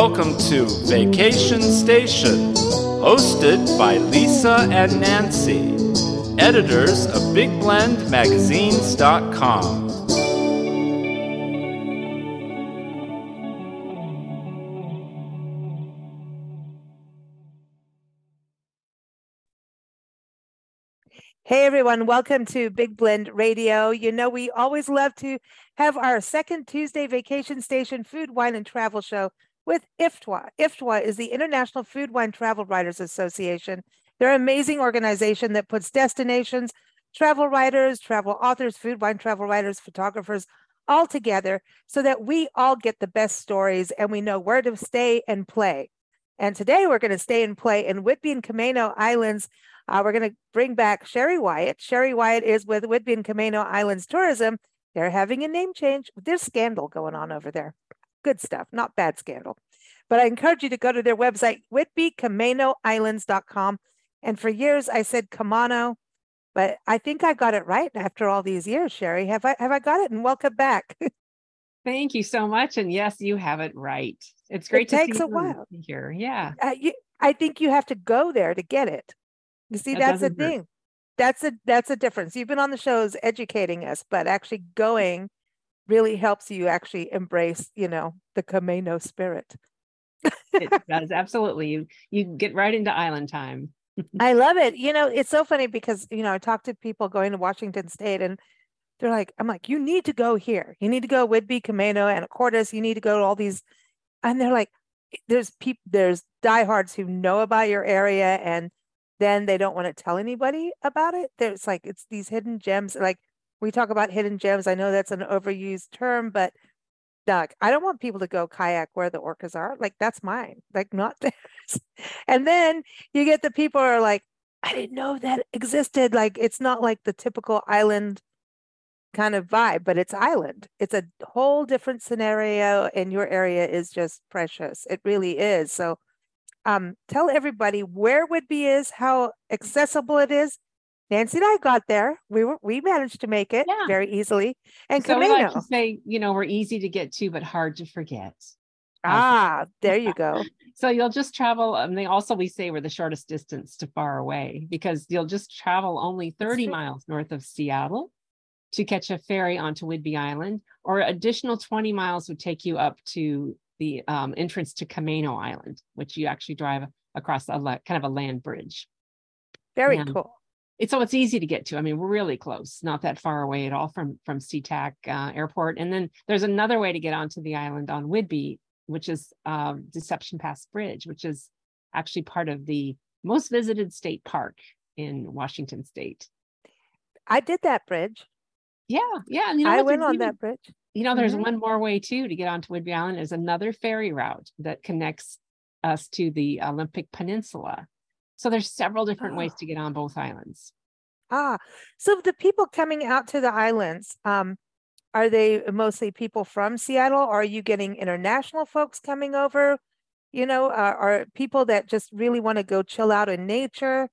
welcome to Vacation Station, hosted by Lisa and Nancy, editors of BigBlendMagazines.com. Hey everyone, welcome to Big Blend Radio. You know, we always love to have our second Tuesday vacation station food, wine, and travel show with IFWTWA. IFWTWA is the International Food, Wine, Travel Writers Association. They're an amazing organization that puts destinations, travel writers, travel authors, food, wine, travel writers, photographers all together so that we all get the best stories and we know where to stay and play. And today we're going to stay and play in Whidbey and Camano Islands uh, we're going to bring back Sherrye Wyatt. Sherrye Wyatt is with Whidbey and Camano Islands Tourism. They're having a name change. There's scandal going on over there. Good stuff, not bad scandal. But I encourage you to go to their website, whidbeycamanoislands.com. And for years I said Camano, but I think I got it right after all these years, Sherrye. Have I have I got it? And welcome back. Thank you so much. And yes, you have it right. It's great it to takes see a while here. Yeah. Uh, you, I think you have to go there to get it. You see, That that's the doesn't hurt. thing. That's a that's a difference. You've been on the shows educating us, but actually going really helps you actually embrace, you know, the Camano spirit. It does. Absolutely. You you get right into island time. I love it. You know, it's so funny because, you know, I talk to people going to Washington State and they're like, I'm like, you need to go here. You need to go Whidbey, Camano, and Cordes. You need to go to all these. And they're like, there's people, there's diehards who know about your area and then they don't want to tell anybody about it. There's like, it's these hidden gems. Like we talk about hidden gems. I know that's an overused term, but Doug, I don't want people to go kayak where the orcas are. Like that's mine, like not theirs. And then you get the people are like, I didn't know that existed. Like it's not like the typical island kind of vibe, but it's island. It's a whole different scenario, and your area is just precious. It really is. So um tell everybody where Whidbey is, how accessible it is. Nancy and I got there. We were we managed to make it Yeah. very easily. And so we like say, you know, we're easy to get to, but hard to forget. Ah, there you go. So you'll just travel. And they also we say we're the shortest distance to far away because you'll just travel only 30 miles north of Seattle to catch a ferry onto Whidbey Island, or additional 20 miles would take you up to the um, entrance to Camano Island, which you actually drive across a kind of a land bridge. Very Yeah. cool. It's so it's easy to get to. I mean, we're really close, not that far away at all from from SeaTac uh, Airport. And then there's another way to get onto the island on Whidbey, which is um, Deception Pass Bridge, which is actually part of the most visited state park in Washington State. I did that bridge. Yeah, yeah. You know I went on even- that bridge. You know, there's Mhm. one more way too to get onto Whidbey Island. There's another ferry route that connects us to the Olympic Peninsula. So there's several different ways Oh. to get on both islands. Ah, so the people coming out to the islands, um, are they mostly people from Seattle? Or are you getting international folks coming over? You know, uh, are people that just really want to go chill out in nature?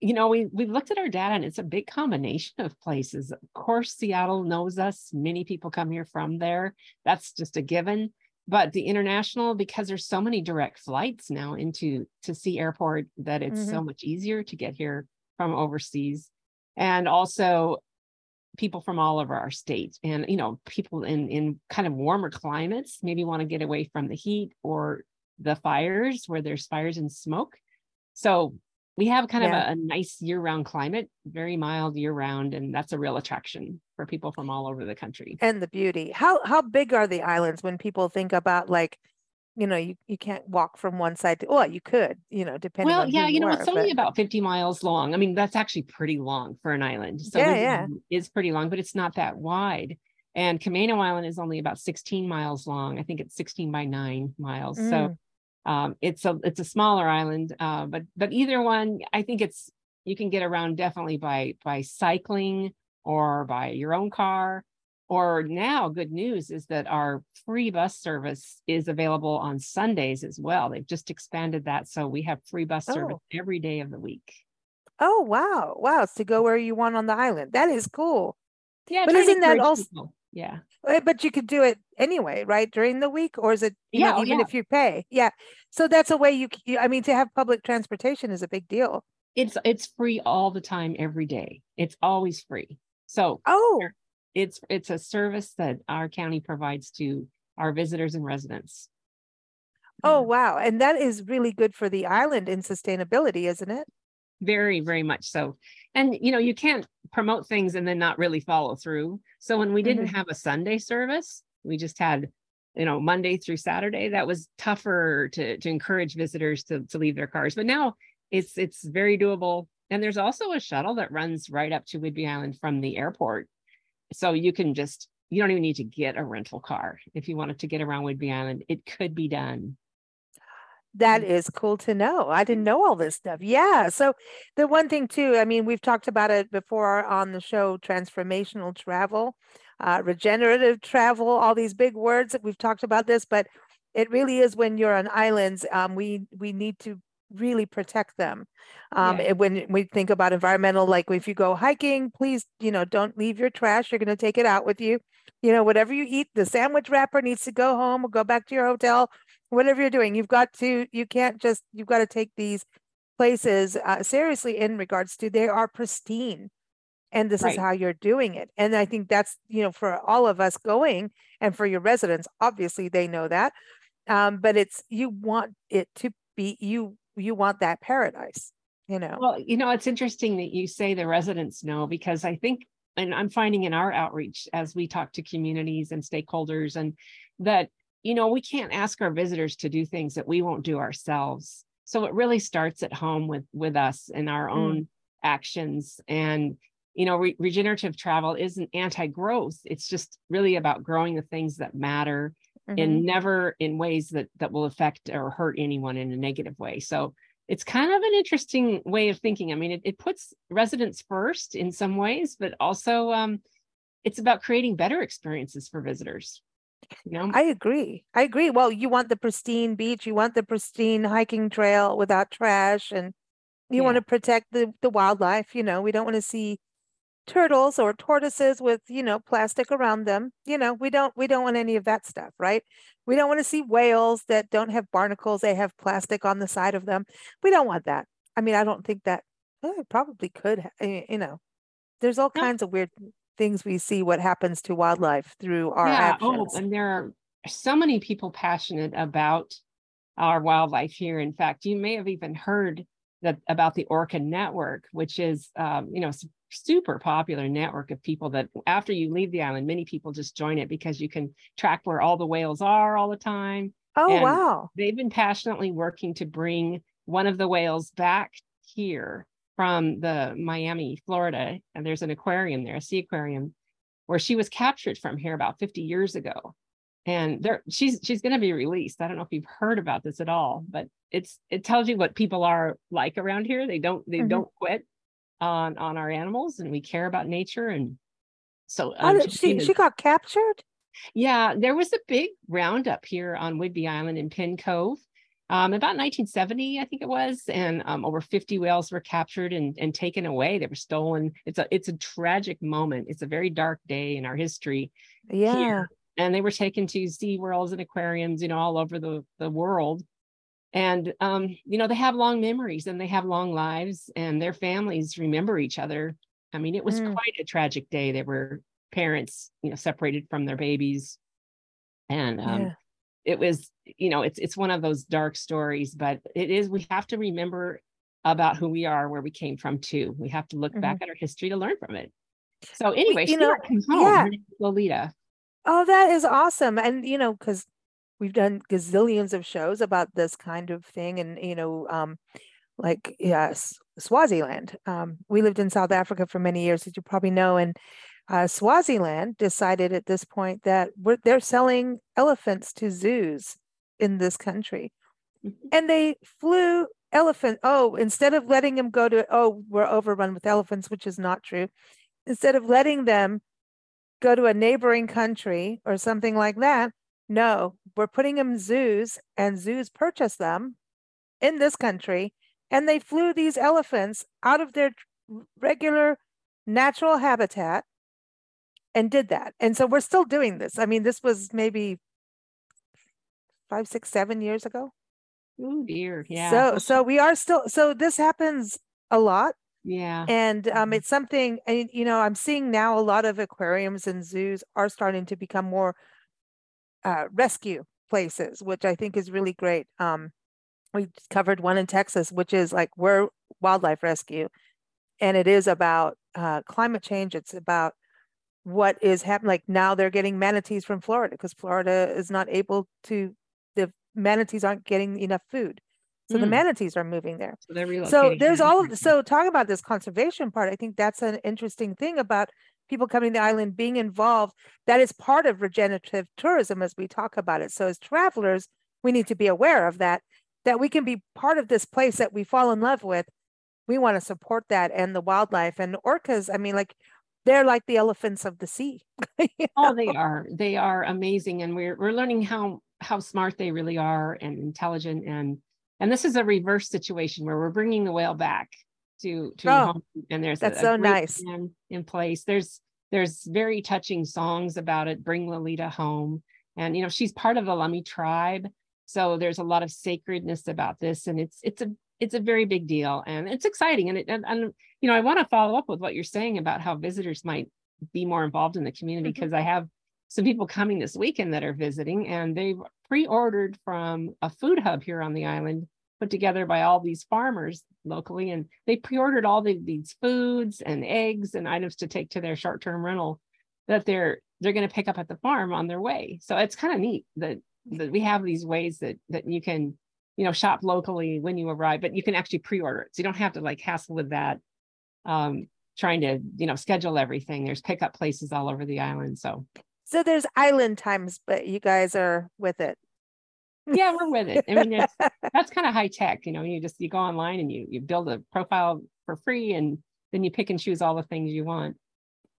you know, we we looked at our data and it's a big combination of places. Of course, Seattle knows us. Many people come here from there. That's just a given. But the international, because there's so many direct flights now into to Sea Airport that it's so mm-hmm. much easier to get here from overseas. And also people from all over our state and you know, people in in kind of warmer climates maybe want to get away from the heat or the fires where there's fires and smoke. So we have kind Yeah. of a, a nice year-round climate, very mild year-round, and that's a real attraction for people from all over the country. And the beauty. How how big are the islands when people think about like, you know, you, you can't walk from one side to well, you could, you know, depending Well, yeah, you know, it's only about 50 miles long. I mean, that's actually pretty long for an island. So Yeah, yeah. Is pretty long, but it's not that wide. And Camano Island is only about 16 miles long. I think it's 16 by nine miles. Mm. So um, it's a it's a smaller island, uh, but but either one, I think it's you can get around definitely by by cycling or by your own car. Or now, good news is that our free bus service is available on Sundays as well. They've just expanded that, so we have free bus service Oh. every day of the week. Oh wow, wow! It's to go where you want on the island. That is cool. Yeah, But isn't that also- people. Yeah. Uh, But you could do it anyway, right? During the week, or is it, you Yeah, know, oh, even yeah. if you pay? Yeah. So that's a way you, you- I mean, to have public transportation is a big deal. It's it's free all the time, every day. It's always free. So Oh, it's it's a service that our county provides to our visitors and residents. oh, wow. And that is really good for the island in sustainability, isn't it? Very, very much so. And you know, you can't promote things and then not really follow through. So when we didn't mm-hmm. have a Sunday service, we just had, you know, Monday through Saturday. That was tougher to to encourage visitors to to leave their cars. But now it's it's very doable. And there's also a shuttle that runs right up to Whidbey Island from the airport. So you can just you don't even need to get a rental car if you wanted to get around Whidbey Island. It could be done. That Mm. cool to know. I didn't know all this stuff. Yeah. So the one thing too, I mean, we've talked about it before on the show, transformational travel, uh, regenerative travel, all these big words that we've talked about this, but it really is when you're on islands, um, we we need to really protect them. Um, Yeah. when we think about environmental, like if you go hiking, please, you know, don't leave your trash. You're going to take it out with you. You know, whatever you eat, the sandwich wrapper needs to go home or go back to your hotel whatever you're doing, you've got to, you can't just, you've got to take these places uh, seriously in regards to they are pristine. And this Right. is how you're doing it. And I think that's, you know, for all of us going and for your residents, obviously they know that. Um, but it's, you want it to be, you, you want that paradise, you know? Well, you know, it's interesting that you say the residents know because I think, and I'm finding in our outreach as we talk to communities and stakeholders, and that, you know, we can't ask our visitors to do things that we won't do ourselves. So it really starts at home with with us and our Mm. own actions. And, you know, re- regenerative travel isn't anti-growth. It's just really about growing the things that matter Mhm. and never in ways that that will affect or hurt anyone in a negative way so it's kind of an interesting way of thinking i mean it, it puts residents first in some ways but also um it's about creating better experiences for visitors you know I agree. I agree. Well, you want the pristine beach, you want the pristine hiking trail without trash, and you want to protect the the wildlife. You know, we don't want to see turtles or tortoises with, you know, plastic around them. You know, we don't we don't want any of that stuff, right? We don't want to see whales that don't have barnacles, they have plastic on the side of them. We don't want that. I mean, I don't think that it probably could, eh, you know. There's all No. kinds of weird things we see what happens to wildlife through our yeah actions. oh and there are so many people passionate about our wildlife here in fact you may have even heard that about the orca network which is um, you know super popular network of people that after you leave the island many people just join it because you can track where all the whales are all the time Oh, and wow. they've been passionately working to bring one of the whales back here from the Miami, Florida. And there's an aquarium there, a sea aquarium, where she was captured from here about 50 years ago. And there she's she's gonna be released. I don't know if you've heard about this at all, but it's it tells you what people are like around here. They don't they Mhm. don't quit on on our animals and we care about nature. And so um, did she, she got captured? yeah, there was a big roundup here on Whidbey Island in Penn Cove. Um, about 1970, I think it was, and um, over 50 whales were captured and, and taken away. They were stolen. It's a it's a tragic moment. It's a very dark day in our history. Yeah. And they were taken to sea worlds and aquariums, you know, all over the, the world. And um, you know, they have long memories and they have long lives, and their families remember each other. I mean, it was Mm. quite a tragic day. There were parents, you know, separated from their babies. And um, Yeah. it was you know it's it's one of those dark stories but it is we have to remember about who we are where we came from too we have to look back at our history to learn from it so anyway Mm-hmm. you know, comes home yeah. Her name is lolita Oh, that is awesome. And, you know, because we've done gazillions of shows about this kind of thing. And, you know, um, like, yes, Swaziland. Um, we lived in South Africa for many years, as you probably know. And uh, Swaziland decided at this point that we're, they're selling elephants to zoos in this country. Mhm. And they flew elephant. Oh, instead of letting them go to, oh, we're overrun with elephants, which is not true. Instead of letting them go to a neighboring country or something like that, no, we're putting them in zoos and zoos purchase them in this country. And they flew these elephants out of their regular natural habitat and did that. And so we're still doing this. I mean, this was maybe five, six, seven years ago. Oh dear. Yeah. So so we are still so this happens a lot. yeah. And um, Mhm. it's something, and you know, I'm seeing now a lot of aquariums and zoos are starting to become more uh, rescue places, which I think is really great. Um, we covered one in Texas, which is like we're wildlife rescue, and it is about uh, climate change. It's about what is happening. Like now, they're getting manatees from Florida because Florida is not able to. The manatees aren't getting enough food, so the Mm. manatees are moving there So so there's all of so talking about this conservation part i think that's an interesting thing about people coming to the island being involved that is part of regenerative tourism as we talk about it. So as travelers we need to be aware of that that we can be part of this place that we fall in love with. We want to support that and the wildlife and orcas. I mean like they're like the elephants of the sea you Oh, they are. They are amazing, and we're we're learning how how smart they really are and intelligent. And and this is a reverse situation where we're bringing the whale back to to Oh, home, and there's that's a so nice. in place. There's there's very touching songs about it. Bring Lolita home, and you know she's part of the Lummi tribe, so there's a lot of sacredness about this, and it's it's a it's a very big deal, and it's exciting. And it and, and you know I want to follow up with what you're saying about how visitors might be more involved in the community mm-hmm. because I have some people coming this weekend that are visiting and they've pre-ordered from a food hub here on the island put together by all these farmers locally and they pre-ordered all the, these foods and eggs and items to take to their short-term rental that they're they're going to pick up at the farm on their way. So it's kind of neat that that we have these ways that that you can you know shop locally when you arrive but you can actually pre-order it. So you don't have to like hassle with that um trying to you know schedule everything. There's pickup places all over the island so. So there's island times but you guys are with it yeah we're with it. I mean that's kind of high tech you know you just you go online and you you build a profile for free and then you pick and choose all the things you want.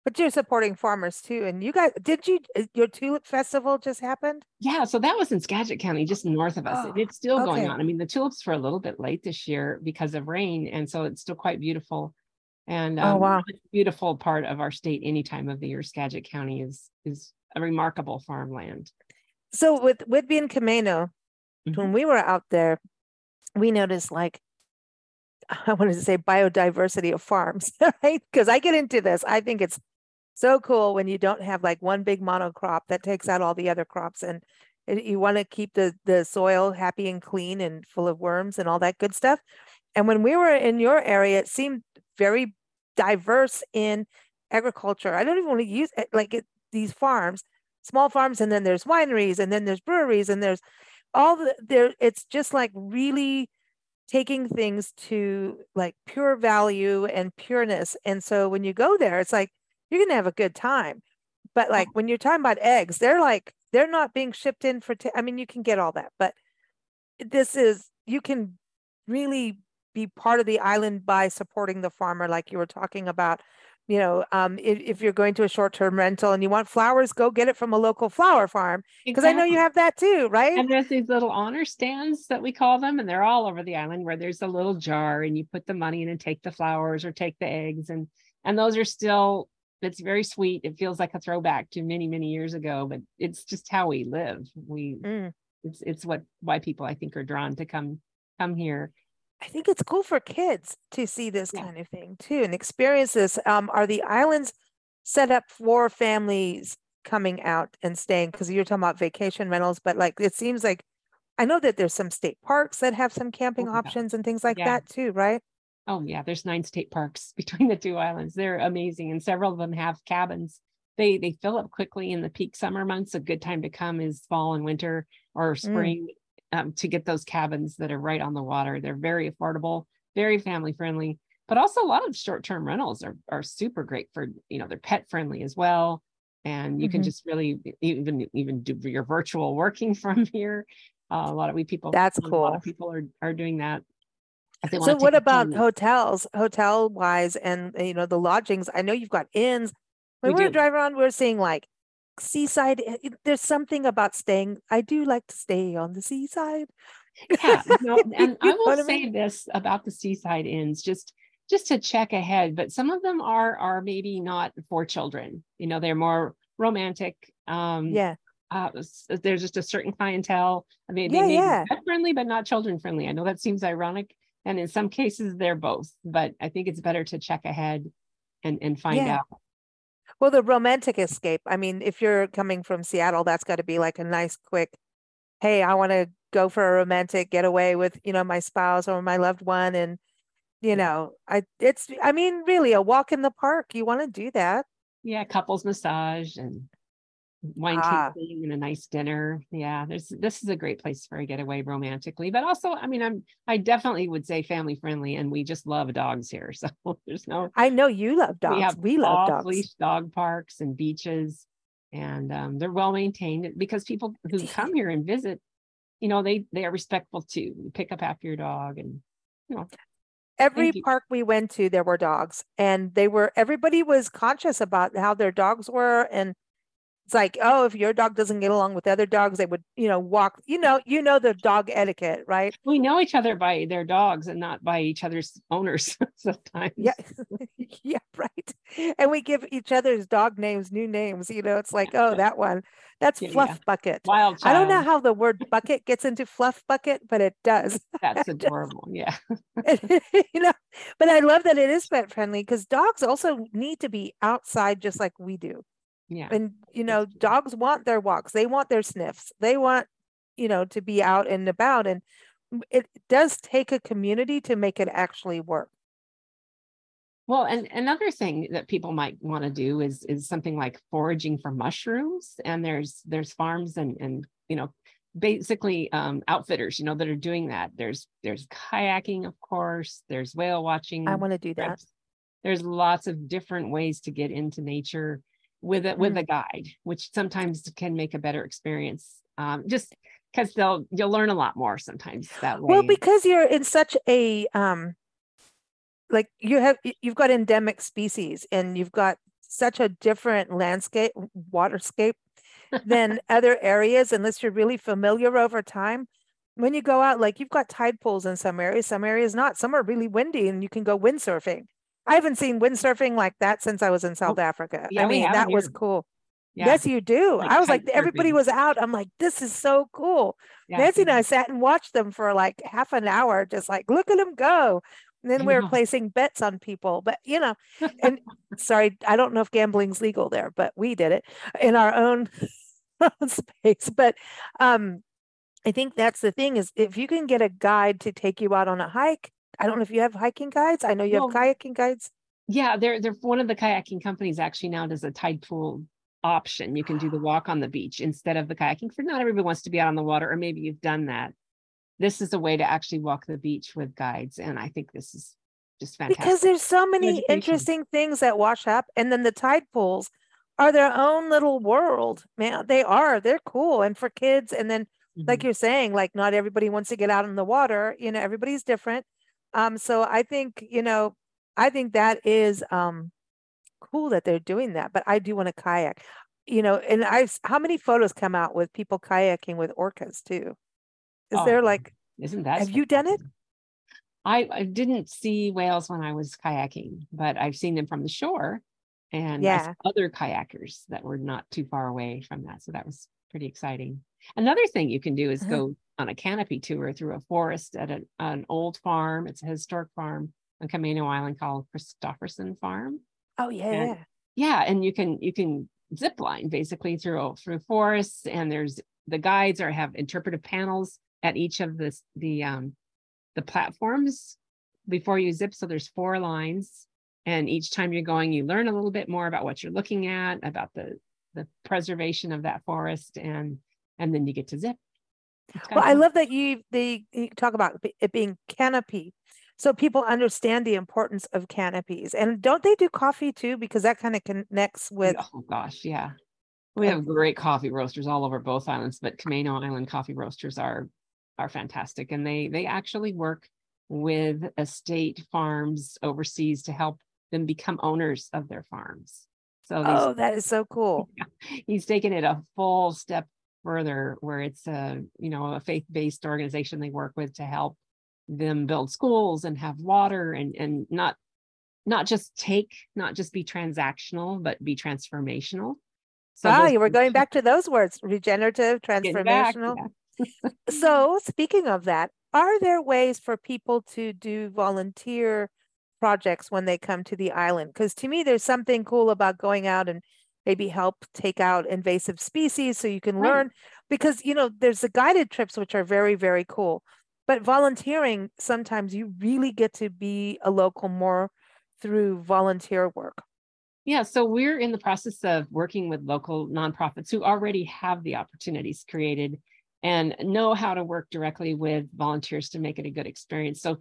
But you're supporting farmers too and you guys did you your tulip festival just happened? Yeah so that was in skagit county just north of us Oh, it's still going on. I mean the tulips were a little bit late this year because of rain and so it's still quite beautiful. And Oh, um, wow. a beautiful part of our state any time of the year skagit county is is a remarkable farmland so with Whidbey and Camano, Mhm. when we were out there, we noticed like I wanted to say biodiversity of farms, right? Because I get into this. I think it's so cool when you don't have like one big monocrop that takes out all the other crops and you want to keep the the soil happy and clean and full of worms and all that good stuff. And when we were in your area, it seemed very diverse in agriculture. I don't even want to use it like it, these farms, small farms, and then there's wineries, and then there's breweries, and there's all the there. It's just like really taking things to like pure value and pureness. And so when you go there, it's like you're gonna have a good time. But like when you're talking about eggs, they're like they're not being shipped in for. T- I mean, you can get all that, but this is you can really be part of the island by supporting the farmer, like you were talking about. You know, um, if, if you're going to a short-term rental and you want flowers, go get it from a local flower farm because I know you have that too, right? And there's these little honor stands that we call them, and they're all over the island where there's a little jar and you put the money in and take the flowers or take the eggs. And and those are still it's very sweet. It feels like a throwback to many, many years ago, but it's just how we live. We Mm. it's it's what why people I think are drawn to come come here. I think it's cool for kids to see this Yeah. kind of thing too and experience this. Um, are the islands set up for families coming out and staying? Because you're talking about vacation rentals, but like it seems like I know that there's some state parks that have some camping yeah. options and things like Yeah. that too, right? Oh yeah, there's nine state parks between the two islands. They're amazing, and several of them have cabins. They they fill up quickly in the peak summer months. A good time to come is fall and winter or spring um, to get those cabins that are right on the water. They're very affordable, very family friendly, but also a lot of short term rentals are are super great for you know they're pet friendly as well. And you can Mhm. just really even even do your virtual working from here. Uh, a lot of we people That's a lot cool. of people are are doing that. So what about hotels, hotel wise and you know the lodgings? I know you've got inns. When We we, were driving around, we were seeing like seaside. uh, it- There's something about staying. I do like to stay on the seaside. yeah no, and i will what I say mean? this about the seaside inns just just to check ahead. But some of them are are maybe not for children. You know, they're more romantic. Um, Yeah. uh, there's just a certain clientele. I mean, they Yeah, may yeah. be pet friendly, but not children friendly. I know that seems ironic, and in some cases they're both. But I think it's better to check ahead and and find Yeah. out. Well, the romantic escape. I mean, if you're coming from Seattle, that's got to be like a nice, quick, hey, I want to go for a romantic getaway with, you know, my spouse or my loved one. And, you know, I, it's, I mean, really a walk in the park. You want to do that. Yeah, couples massage and wine Ah. tasting and a nice dinner. Yeah, there's this is a great place for a getaway romantically, but also, I mean, I'm I definitely would say family friendly, and we just love dogs here. So there's no I know you love dogs. we have We love dogs. off-leash dog parks and beaches, and um, they're well maintained because people who come here and visit, you know, they they are respectful too. You pick up after your dog, and you know, Every park we went to, there were dogs, and they were, everybody was conscious about how their dogs were. And it's like, oh, if your dog doesn't get along with other dogs, they would, you know, walk, you know, you know, the dog etiquette, right? we know each other by their dogs and not by each other's owners sometimes. Yeah. yeah, right. And we give each other's dog names new names. You know, it's like, oh, that one, that's Yeah, yeah. Fluff Bucket. Wild I don't know how the word bucket gets into Fluff Bucket, but it does. That's adorable. Yeah. you know, but I love that it is pet friendly because dogs also need to be outside just like we do. Yeah. And, you know, dogs want their walks, they want their sniffs, they want, you know, to be out and about. And it does take a community to make it actually work. Well, and another thing that people might want to do is is something like foraging for mushrooms. And there's there's farms and and you know basically um outfitters you know that are doing that there's there's kayaking of course there's whale watching I want to do that. there's lots of different ways to get into nature with it with Mm. a guide which sometimes can make a better experience um just because they'll you'll learn a lot more sometimes that way Well, because you're in such a um like you have you've got endemic species and you've got such a different landscape waterscape than other areas unless you're really familiar over time. When you go out, like you've got tide pools in some areas, some areas not. Some are really windy and you can go windsurfing. I haven't seen windsurfing like that since I was in South Africa. yeah, I mean, that was cool. yeah, Yes, you do. like I was like, kite everybody was out. I'm like, this is so cool. yeah, Nancy and. I sat and watched them for like half an hour, just like, look at them go. And then we were placing bets on people. But, you know, and sorry, I don't know if gambling's legal there, but we did it in our own space. But um, I think that's the thing is if you can get a guide to take you out on a hike, I don't know if you have hiking guides. I know you have kayaking guides. Yeah, they're they're one of the kayaking companies actually now does a tide pool option. You can do the walk on the beach instead of the kayaking. For not everybody wants to be out on the water, or maybe you've done that. This is a way to actually walk the beach with guides, and I think this is just fantastic. Because there's so many education. interesting things that wash up, and then the tide pools are their own little world, man. They are. They're cool, and for kids. And then, like Mhm. you're saying, like not everybody wants to get out in the water. You know, everybody's different. Um, so I think you know, I think that is um cool that they're doing that. But I do want to kayak. You know, and I've how many photos come out with people kayaking with orcas too? Is Oh, there like isn't that have you done it? I, I didn't see whales when I was kayaking, but I've seen them from the shore and Yeah. other kayakers that were not too far away from that. So that was pretty exciting. Another thing you can do is Uh-huh. go on a canopy tour through a forest at a, an old farm. It's a historic farm on Camano Island called Kristoferson Farm. Oh yeah, And- yeah. Yeah, and you can you can zip line basically through through forests, and there's the guides are have interpretive panels at each of the the um the platforms before you zip. So there's four lines, and each time you're going, you learn a little bit more about what you're looking at, about the the preservation of that forest, and and then you get to zip. Well, I love that you they you talk about it being canopy, so people understand the importance of canopies. And don't they do coffee too? Because that kind of connects oh, with oh gosh, yeah. We uh, have great coffee roasters all over both islands, but Camano Island coffee roasters are are fantastic, and they they actually work with estate farms overseas to help them become owners of their farms. So these, oh, that is so cool. he's taken it a full step further, where it's a you know a faith based organization they work with to help them build schools and have water and and not not just take, not just be transactional, but be transformational. So those- you were going back to those words regenerative, Getting back, transformational. yeah. So, speaking of that, are there ways for people to do volunteer projects when they come to the island? Because to me, there's something cool about going out and maybe help take out invasive species so you can Right. learn. Because, you know, there's the guided trips, which are very, very cool. But volunteering, sometimes you really get to be a local more through volunteer work. Yeah, so we're in the process of working with local nonprofits who already have the opportunities created and know how to work directly with volunteers to make it a good experience. So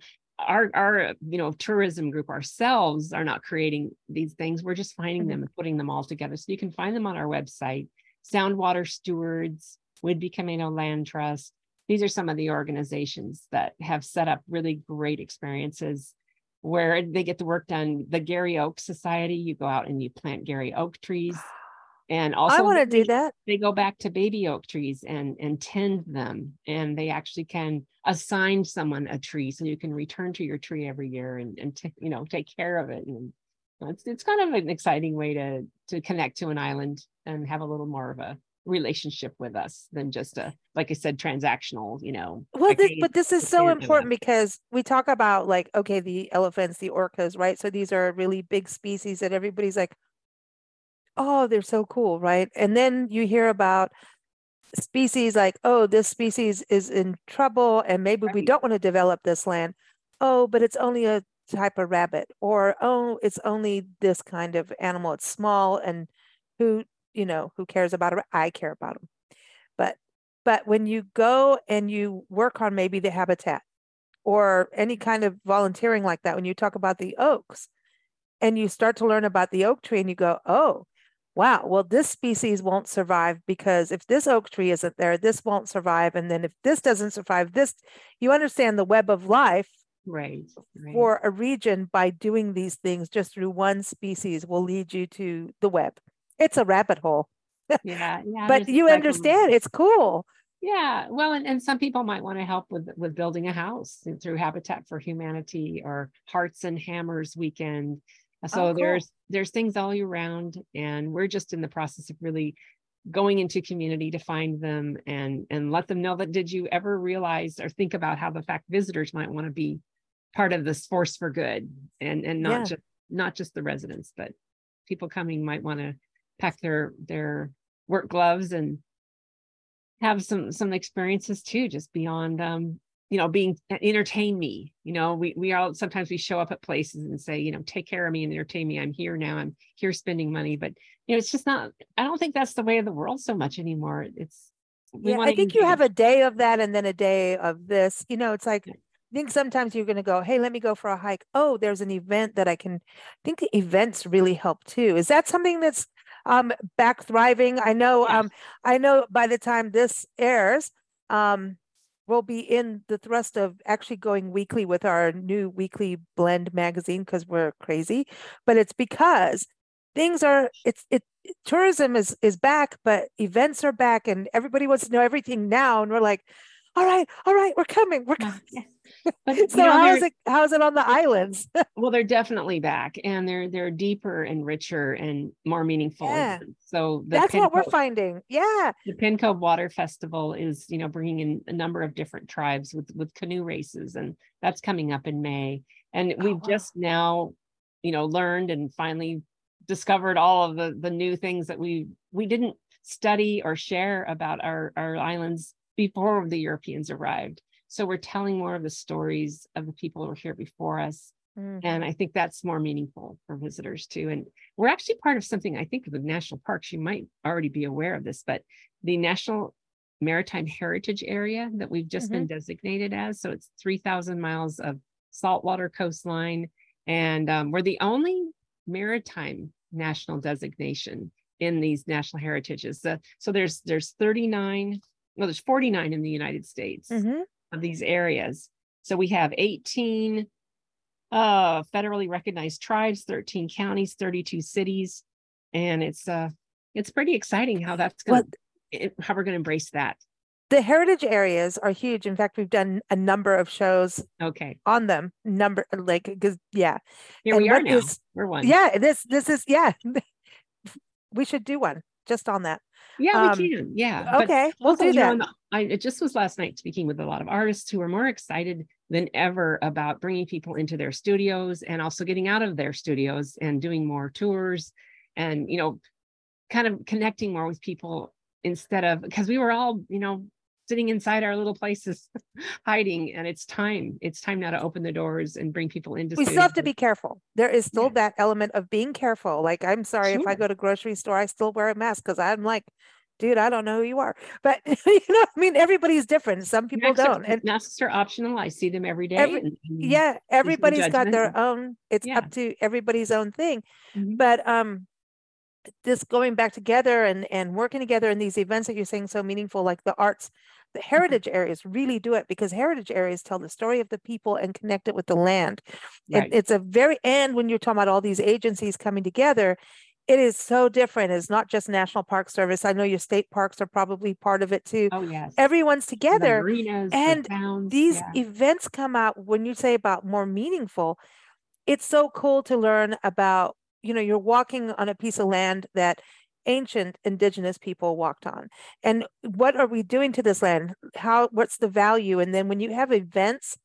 our our you know tourism group ourselves are not creating these things. We're just finding Mhm. them and putting them all together. So you can find them on our website, Soundwater Stewards, Whidbey Camano Land Trust. These are some of the organizations that have set up really great experiences where they get the work done. The Garry Oak Society, you go out and you plant Garry Oak trees. And also I want to do that. They go back to baby oak trees and and tend them. And they actually can assign someone a tree so you can return to your tree every year and, and ta- you know take care of it. And it's it's kind of an exciting way to to connect to an island and have a little more of a relationship with us than just a like I said, transactional, you know. Well, this, but this is so care of them. important because we talk about like, okay, the elephants, the orcas, right? So these are really big species that everybody's like, oh, they're so cool, right? And then you hear about species like, oh, this species is in trouble and maybe we don't want to develop this land. Oh, but it's only a type of rabbit, or oh, it's only this kind of animal. It's small and who, you know, who cares about it? I care about them. But but when you go and you work on maybe the habitat or any mm-hmm. kind of volunteering like that, when you talk about the oaks and you start to learn about the oak tree and you go, oh, wow, well, this species won't survive because if this oak tree isn't there, this won't survive. And then if this doesn't survive, this, you understand the web of life Right. right. for a region by doing these things just through one species will lead you to the web. It's a rabbit hole, yeah, yeah. but you understand it's cool. Yeah, well, and, and some people might want to help with with building a house through Habitat for Humanity or Hearts and Hammers Weekend. Uh, So Oh, cool. there's there's things all year round, and we're just in the process of really going into community to find them and and let them know that did you ever realize or think about how the fact visitors might want to be part of this force for good and and not Yeah. just not just the residents, but people coming might want to pack their their work gloves and have some some experiences too just beyond um you know being entertain me you know we we all sometimes we show up at places and say you know take care of me and entertain me i'm here now i'm here spending money but you know it's just not i don't think that's the way of the world so much anymore it's we yeah, I think you have a day of that and then a day of this. You know, it's like Yeah. I think sometimes you're going to go, "Hey, let me go for a hike." Oh, there's an event that I can. I think the events really help too. Is that something that's um back thriving? I know. Um, I know by the time this airs, um, we'll be in the thrust of actually going weekly with our new weekly blend magazine because we're crazy. But it's because things are. It's it. Tourism is is back, but events are back, and everybody wants to know everything now. And we're like, all right, all right, we're coming. We're oh, coming. yeah. But, So know, how's it how's it on the islands? well they're definitely back and they're they're deeper and richer and more meaningful Yeah. so That's what we're finding. Yeah. the Penn Cove Water Festival is, you know, bringing in a number of different tribes with with canoe races, and that's coming up in May. And Oh, we've wow. just now, you know, learned and finally discovered all of the the new things that we we didn't study or share about our our islands before the Europeans arrived. So we're telling more of the stories of the people who were here before us. Mhm. And I think that's more meaningful for visitors too. And we're actually part of something I think of the national parks, you might already be aware of this, but the National Maritime Heritage Area that we've just been designated as. So it's 3,000 miles of saltwater coastline. And um, we're the only maritime national designation in these national heritages. Uh, so there's there's 39, well, there's 49 in the United States Mhm. of these areas. So we have 18 uh, federally recognized tribes, 13 counties, 32 cities, and it's uh, it's pretty exciting how that's going Well, how we're going to embrace that. the heritage areas are huge. In fact, we've done a number of shows Okay, on them. Number like because yeah, here And we are now. is- We're one. yeah. This this is yeah. we should do one just on that. Yeah, Um, we can. Yeah. but Okay, we'll also, do you know, that. I it just was last night speaking with a lot of artists who are more excited than ever about bringing people into their studios and also getting out of their studios and doing more tours and you know kind of connecting more with people instead of because we were all you know sitting inside our little places hiding and it's time it's time now to open the doors and bring people into we still have to be careful. There is still Yeah. that element of being careful. Like I'm sorry if I go to grocery store, I still wear a mask because I'm like, dude, I don't know who you are. But you know, I mean, everybody's different. Some people Masks don't. And masks are optional i see them every day Every- and- and yeah, everybody's got their own. It's Yeah. up to everybody's own thing. Mhm. But um, this going back together and and working together in these events that you're saying so meaningful, like the arts, the Mm-hmm. heritage areas really do it because heritage areas tell the story of the people and connect it with the land. It- it's a very and when you're talking about all these agencies coming together, it is so different. It's not just National Park Service. I know your state parks are probably part of it too. oh yes Everyone's the together marinas, the and towns, these yeah. events come out when you say about more meaningful it's so cool to learn about you know you're walking on a piece of land that ancient indigenous people walked on. And what are we doing to this land? How what's the value? And then when you have events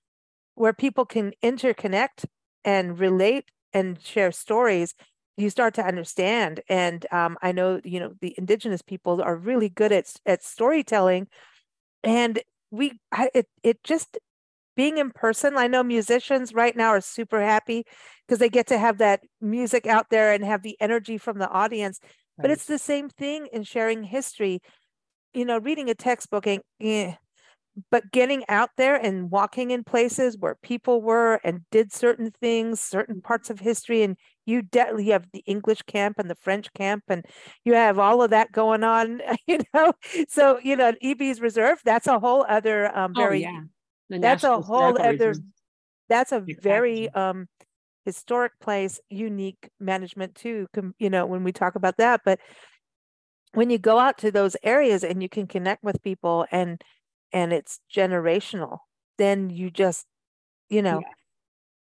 where people can interconnect and relate and share stories you start to understand. And um, i know you know the indigenous people are really good at at storytelling. And we I, it it just being in person i know musicians right now are super happy because they get to have that music out there and have the energy from the audience but it's the same thing in sharing history. You know reading a textbook and eh, but getting out there and walking in places where people were and did certain things certain parts of history and you de- you have the english camp and the french camp and you have all of that going on you know? So you know Ebey's reserve that's a whole other um oh very yeah The that's a whole other that's a Exactly. very um historic place unique management too you know when we talk about that but when you go out to those areas and you can connect with people and and it's generational then you just you know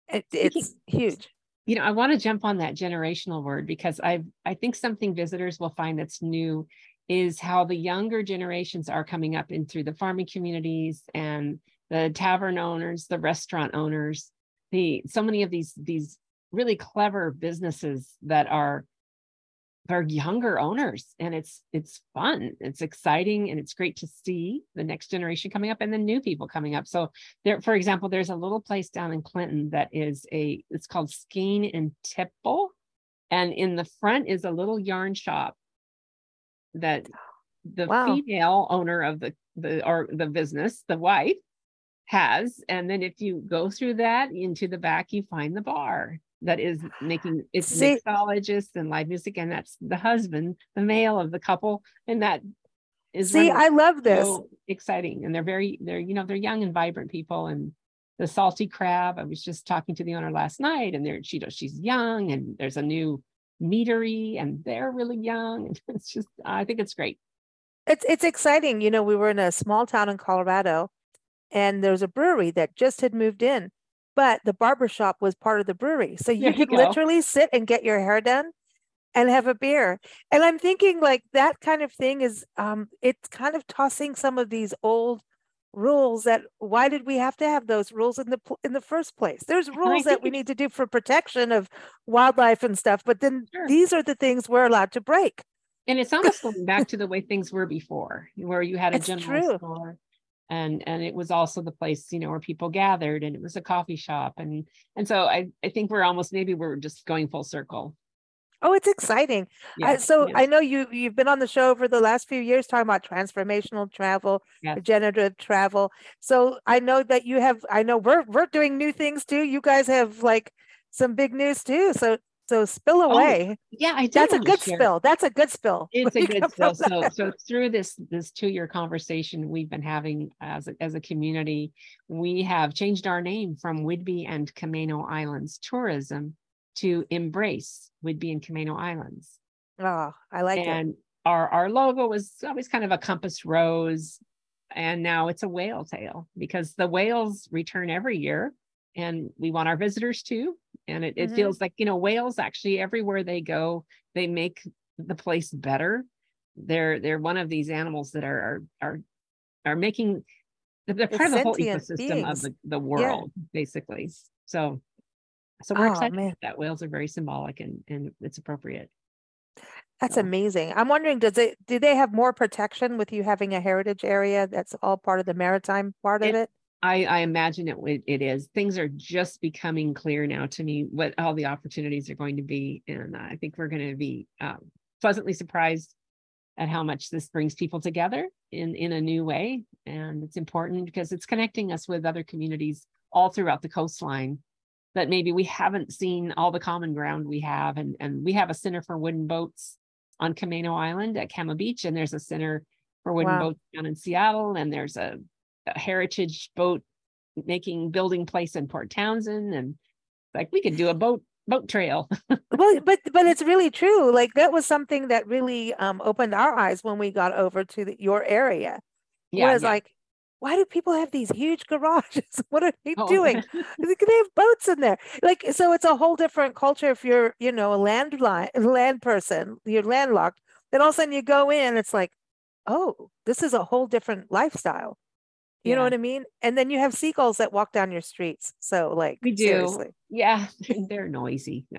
it, it's huge. You know i want to jump on that generational word because i i think something visitors will find that's new is how the younger generations are coming up in through the farming communities and the tavern owners the restaurant owners the so many of these these really clever businesses that are they're younger owners. And it's it's fun. It's exciting and it's great to see the next generation coming up and then new people coming up. So there for example there's a little place down in clinton that is a it's called Skein and tipple. And in the front is a little yarn shop that the Wow. female owner of the the or the business the wife has and then if you go through that into the back you find the bar that is making it's See- mixologist and live music and that's the husband the male of the couple and that is see i love this. So exciting and they're very they're you know they're young and vibrant people and the salty crab i was just talking to the owner last night and they're she she's young and there's a new meadery and they're really young and it's just i think it's great. It's it's exciting you know we were in a small town in colorado and there was a brewery that just had moved in but the barber shop was part of the brewery so you could go. literally sit and get your hair done and have a beer and i'm thinking like that kind of thing is um it's kind of tossing some of these old rules that why did we have to have those rules in the in the first place there's rules that we need to do for protection of wildlife and stuff but then Sure. these are the things we're allowed to break and it's almost going back to the way things were before where you had a It's general true. store and and it was also the place you know where people gathered and it was a coffee shop and and so i i think we're almost maybe we're just going full circle oh it's exciting yeah I, so yeah, I know you you've been on the show for the last few years talking about transformational travel, Yes. regenerative travel. So I know that you have. I know we're we're doing new things too. You guys have like some big news too. So so spill oh, away. yeah i That's a good share- spill. That's a good spill. it's a good spill. So, so through this this two year conversation we've been having as a, as a community, we have changed our name from Whidbey and Camano Islands Tourism to Embrace Whidbey and Camano Islands. Oh, I like it. and our our logo was always kind of a compass rose, and now it's a whale tail because the whales return every year and we want our visitors to and it, it Mhm. feels like you know whales actually everywhere they go they make the place better they're they're one of these animals that are are are, are making they're They're of the whole ecosystem of the, the world basically so so we're Oh, excited man. that whales are very symbolic and and it's appropriate That's So- amazing. I'm wondering, does it, do they have more protection with you having a heritage area that's all part of the maritime part of It- it? I, I imagine it, it is. Things are just becoming clear now to me what all the opportunities are going to be. And I think we're going to be um, pleasantly surprised at how much this brings people together in, in a new way. And it's important because it's connecting us with other communities all throughout the coastline that maybe we haven't seen all the common ground we have. And, and we have a center for wooden boats on Camano Island at Cama Beach, and there's a center for wooden Wow. boats down in Seattle, and there's a heritage boat making building place in Port Townsend and like we could do a boat boat trail. Well, but but it's really true. Like that was something that really um opened our eyes when we got over to the, your area. yeah, was yeah. like, why do people have these huge garages? What are they Oh, doing? They they have boats in there. Like so it's a whole different culture if you're, you know, a land line land person, you're landlocked, then all of a sudden you go in, it's like, oh, this is a whole different lifestyle. You know what I mean? And then you have seagulls that walk down your streets. So like We do. seriously. yeah, they're noisy.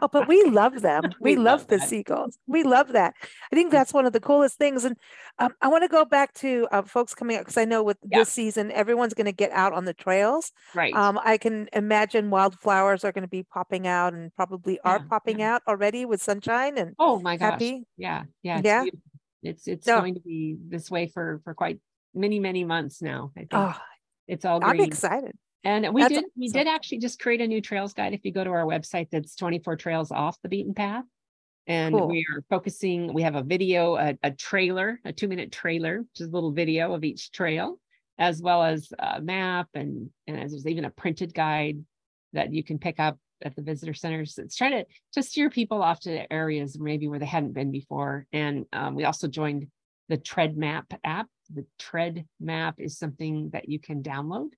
Oh, but we love them. We, We love, love the seagulls. We love that. I think that's one of the coolest things. And um, I want to go back to uh, folks coming out because I know with Yeah. this season, everyone's going to get out on the trails. right. Um, I can imagine wildflowers are going to be popping out and probably are Yeah, popping out already with sunshine and oh my gosh. happy. Yeah, yeah. It's Yeah? beautiful. It's it's No. going to be this way for for quite many, many months now. I think Oh, it's all I'm excited. And we That's did we awesome. did actually just create a new trails guide. If you go to our website, that's 24 trails off the beaten path. And Cool. we are focusing, we have a video, a, a trailer, a two minute trailer, which is a little video of each trail, as well as a map and and there's even a printed guide that you can pick up at the visitor centers. It's trying to to steer people off to areas maybe where they hadn't been before. And um, we also joined the Tread Map app. The Tread Map is something that you can download.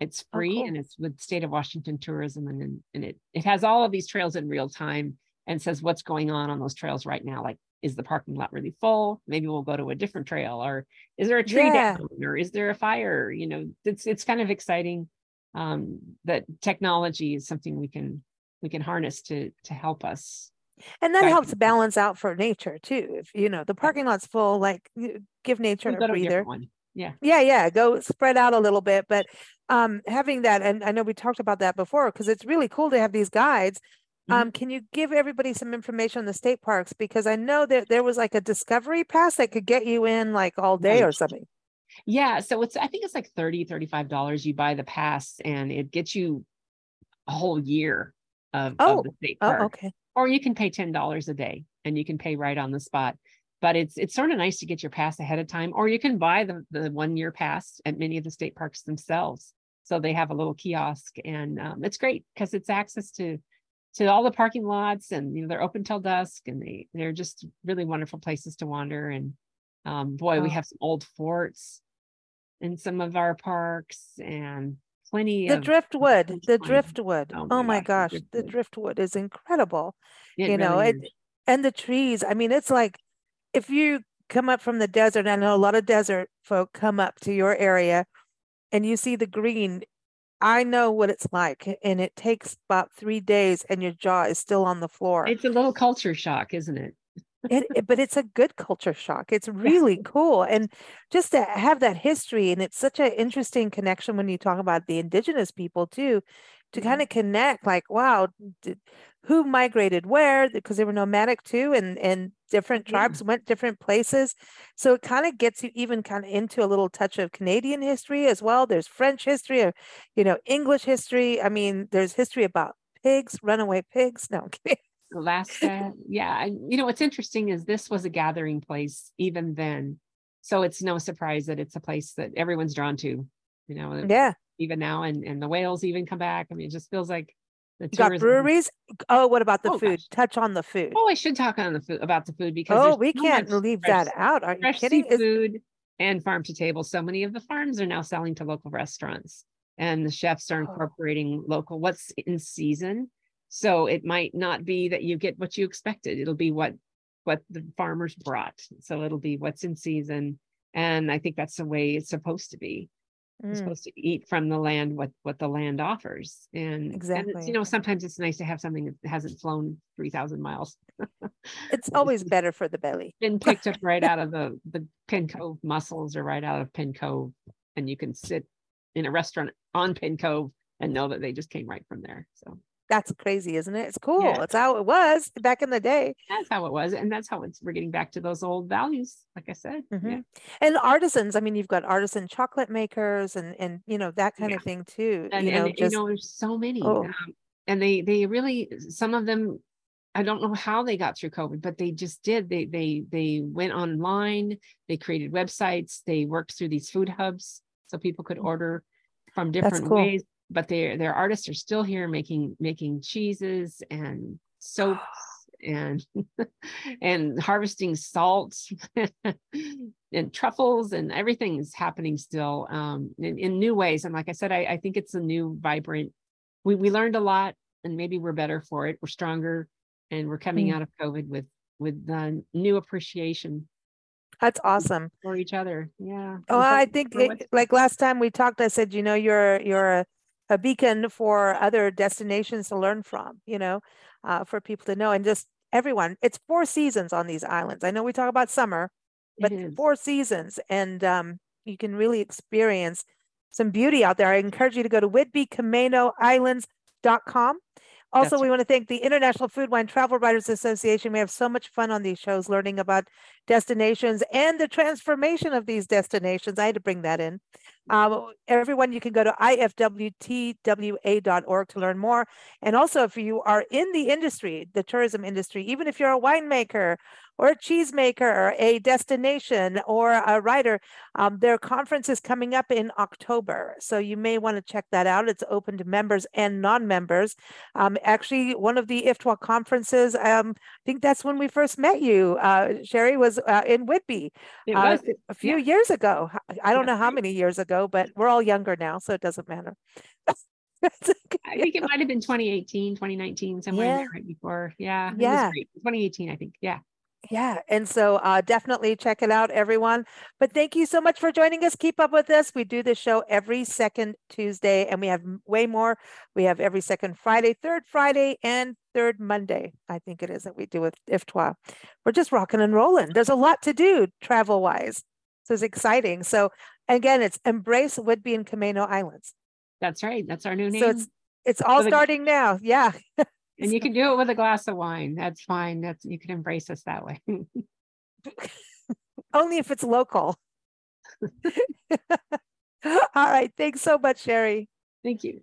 It's Oh, free cool. and it's with State of Washington Tourism and and it it has all of these trails in real time and says what's going on on those trails right now. Like, is the parking lot really full? Maybe we'll go to a different trail, or is there a tree Yeah. down, or is there a fire? You know, it's it's kind of exciting um, that technology is something we can we can harness to to help us. And that helps balance out for nature too. If you know the parking lot's full, like give nature We'll a a breather. one. Yeah. Yeah, yeah, go spread out a little bit, but um having that and I know we talked about that before because it's really cool to have these guides. Mhm. Um can you give everybody some information on the state parks because I know that there was like a discovery pass that could get you in like all day or something. Yeah, so it's I think it's like 30 35 dollars you buy the pass and it gets you a whole year of, Oh, of the state Oh, okay. or you can pay ten dollars a day and you can pay right on the spot. But it's it's sort of nice to get your pass ahead of time, or you can buy the the one year pass at many of the state parks themselves. So they have a little kiosk, and um, it's great because it's access to to all the parking lots, and you know they're open till dusk, and they they're just really wonderful places to wander. And um, boy, we Oh. have some old forts in some of our parks, and plenty The of driftwood, the driftwood. Oh Oh my gosh, gosh, the driftwood is incredible. it you know, really it- is. And the trees, I mean, it's like if you come up from the desert, I know a lot of desert folk come up to your area and you see the green. I know what it's like, and it takes about three days, and your jaw is still on the floor. it's a little culture shock, isn't it? It, it- but it's a good culture shock. It's really cool. And just to have that history, and it's such an interesting connection when you talk about the indigenous people too, to Mhm. kind of connect like, wow, did, who migrated where? Because they were nomadic too, and and different Yeah. tribes went different places. So it kind of gets you even kind of into a little touch of Canadian history as well. There's French history, or you know, English history. I mean, there's history about pigs, runaway pigs. No, I'm kidding. Alaska. Yeah. You know, what's interesting is this was a gathering place even then. So it's no surprise that it's a place that everyone's drawn to, you know, yeah. even now. And, and the whales even come back. I mean, it just feels like the You got breweries. Oh, what about the Oh, food? gosh. Touch on the food. Oh, I should talk on the food about the food because Oh, we so can't leave fresh- that out. Are you kidding? Seafood. and farm to table. So many of the farms are now selling to local restaurants and the chefs are Oh. incorporating local what's in season. So it might not be that you get what you expected. It'll be what what the farmers brought. So it'll be what's in season. And I think that's the way it's supposed to be. You're Mm, supposed to eat from the land what what the land offers. And, and it's, Exactly. you know, sometimes it's nice to have something that hasn't flown 3,000 miles. It's always better for the belly. been picked up right out of the the Penn Cove mussels or right out of Penn Cove, and you can sit in a restaurant on Penn Cove and know that they just came right from there. So That's crazy, isn't it? It's cool. Yeah. It's how it was back in the day. that's how it was, and that's how it's we're getting back to those old values. Like I said, yeah. Mhm. And artisans, I mean, you've got artisan chocolate makers and and you know that kind Yeah. of thing too. and, you know, and just you know, there's so many, Oh. um, and they they really some of them. I don't know how they got through COVID, but they just did. They they they went online. They created websites. They worked through these food hubs so people could order from different cool. ways. But their their artists are still here making making cheeses and soaps and and harvesting salt and truffles and everything is happening still um, in, in new ways. And like I said, I, I think it's a new vibrant. We we learned a lot, and maybe we're better for it. We're stronger, and we're coming Mm. out of COVID with with uh, new appreciation that's awesome. for each other. Yeah. Oh, I think it- like last time we talked, I said, you know, you're you're a, a beacon for other destinations to learn from, you know, uh, for people to know and just everyone. It's four seasons on these islands. I know we talk about summer, but four seasons, and um, you can really experience some beauty out there. I encourage you to go to WhidbeyCamanoIslands.com. Also, That's we want to thank the International Food Wine Travel Writers Association. We have so much fun on these shows, learning about destinations and the transformation of these destinations. I had to bring that in. Um, everyone, you can go to ifwtwa.org to learn more. And also, if you are in the industry, the tourism industry, even if you're a winemaker or a cheesemaker or a destination or a writer, um, their conference is coming up in October. So you may want to check that out. It's open to members and non members. Um, actually, one of the IFTWA conferences, um, I think that's when we first met you, uh, Sherrye, was uh, in Whidbey It uh, a few yeah. years ago. I don't Yeah. know how many years ago, but we're all younger now, so it doesn't matter. Okay, I think it might have been 2018, 2019, somewhere Yeah. there right before. Yeah. it was Yeah. great. 2018, I think. Yeah. Yeah, and so uh, definitely check it out, everyone. But thank you so much for joining us. Keep up with us. We do this show every second Tuesday, and we have way more. We have every second Friday, third Friday, and third Monday. I think it is that we do with IFTWA. We're just rocking and rolling. There's a lot to do travel wise, so it's exciting. So again, it's embrace Whidbey and Camano Islands. That's right. That's our new name. So it's it's all With a- starting now. Yeah. and you can do it with a glass of wine. That's fine. That's you can embrace us that way. Only if it's local. All right. Thanks so much, Sherrye. Thank you.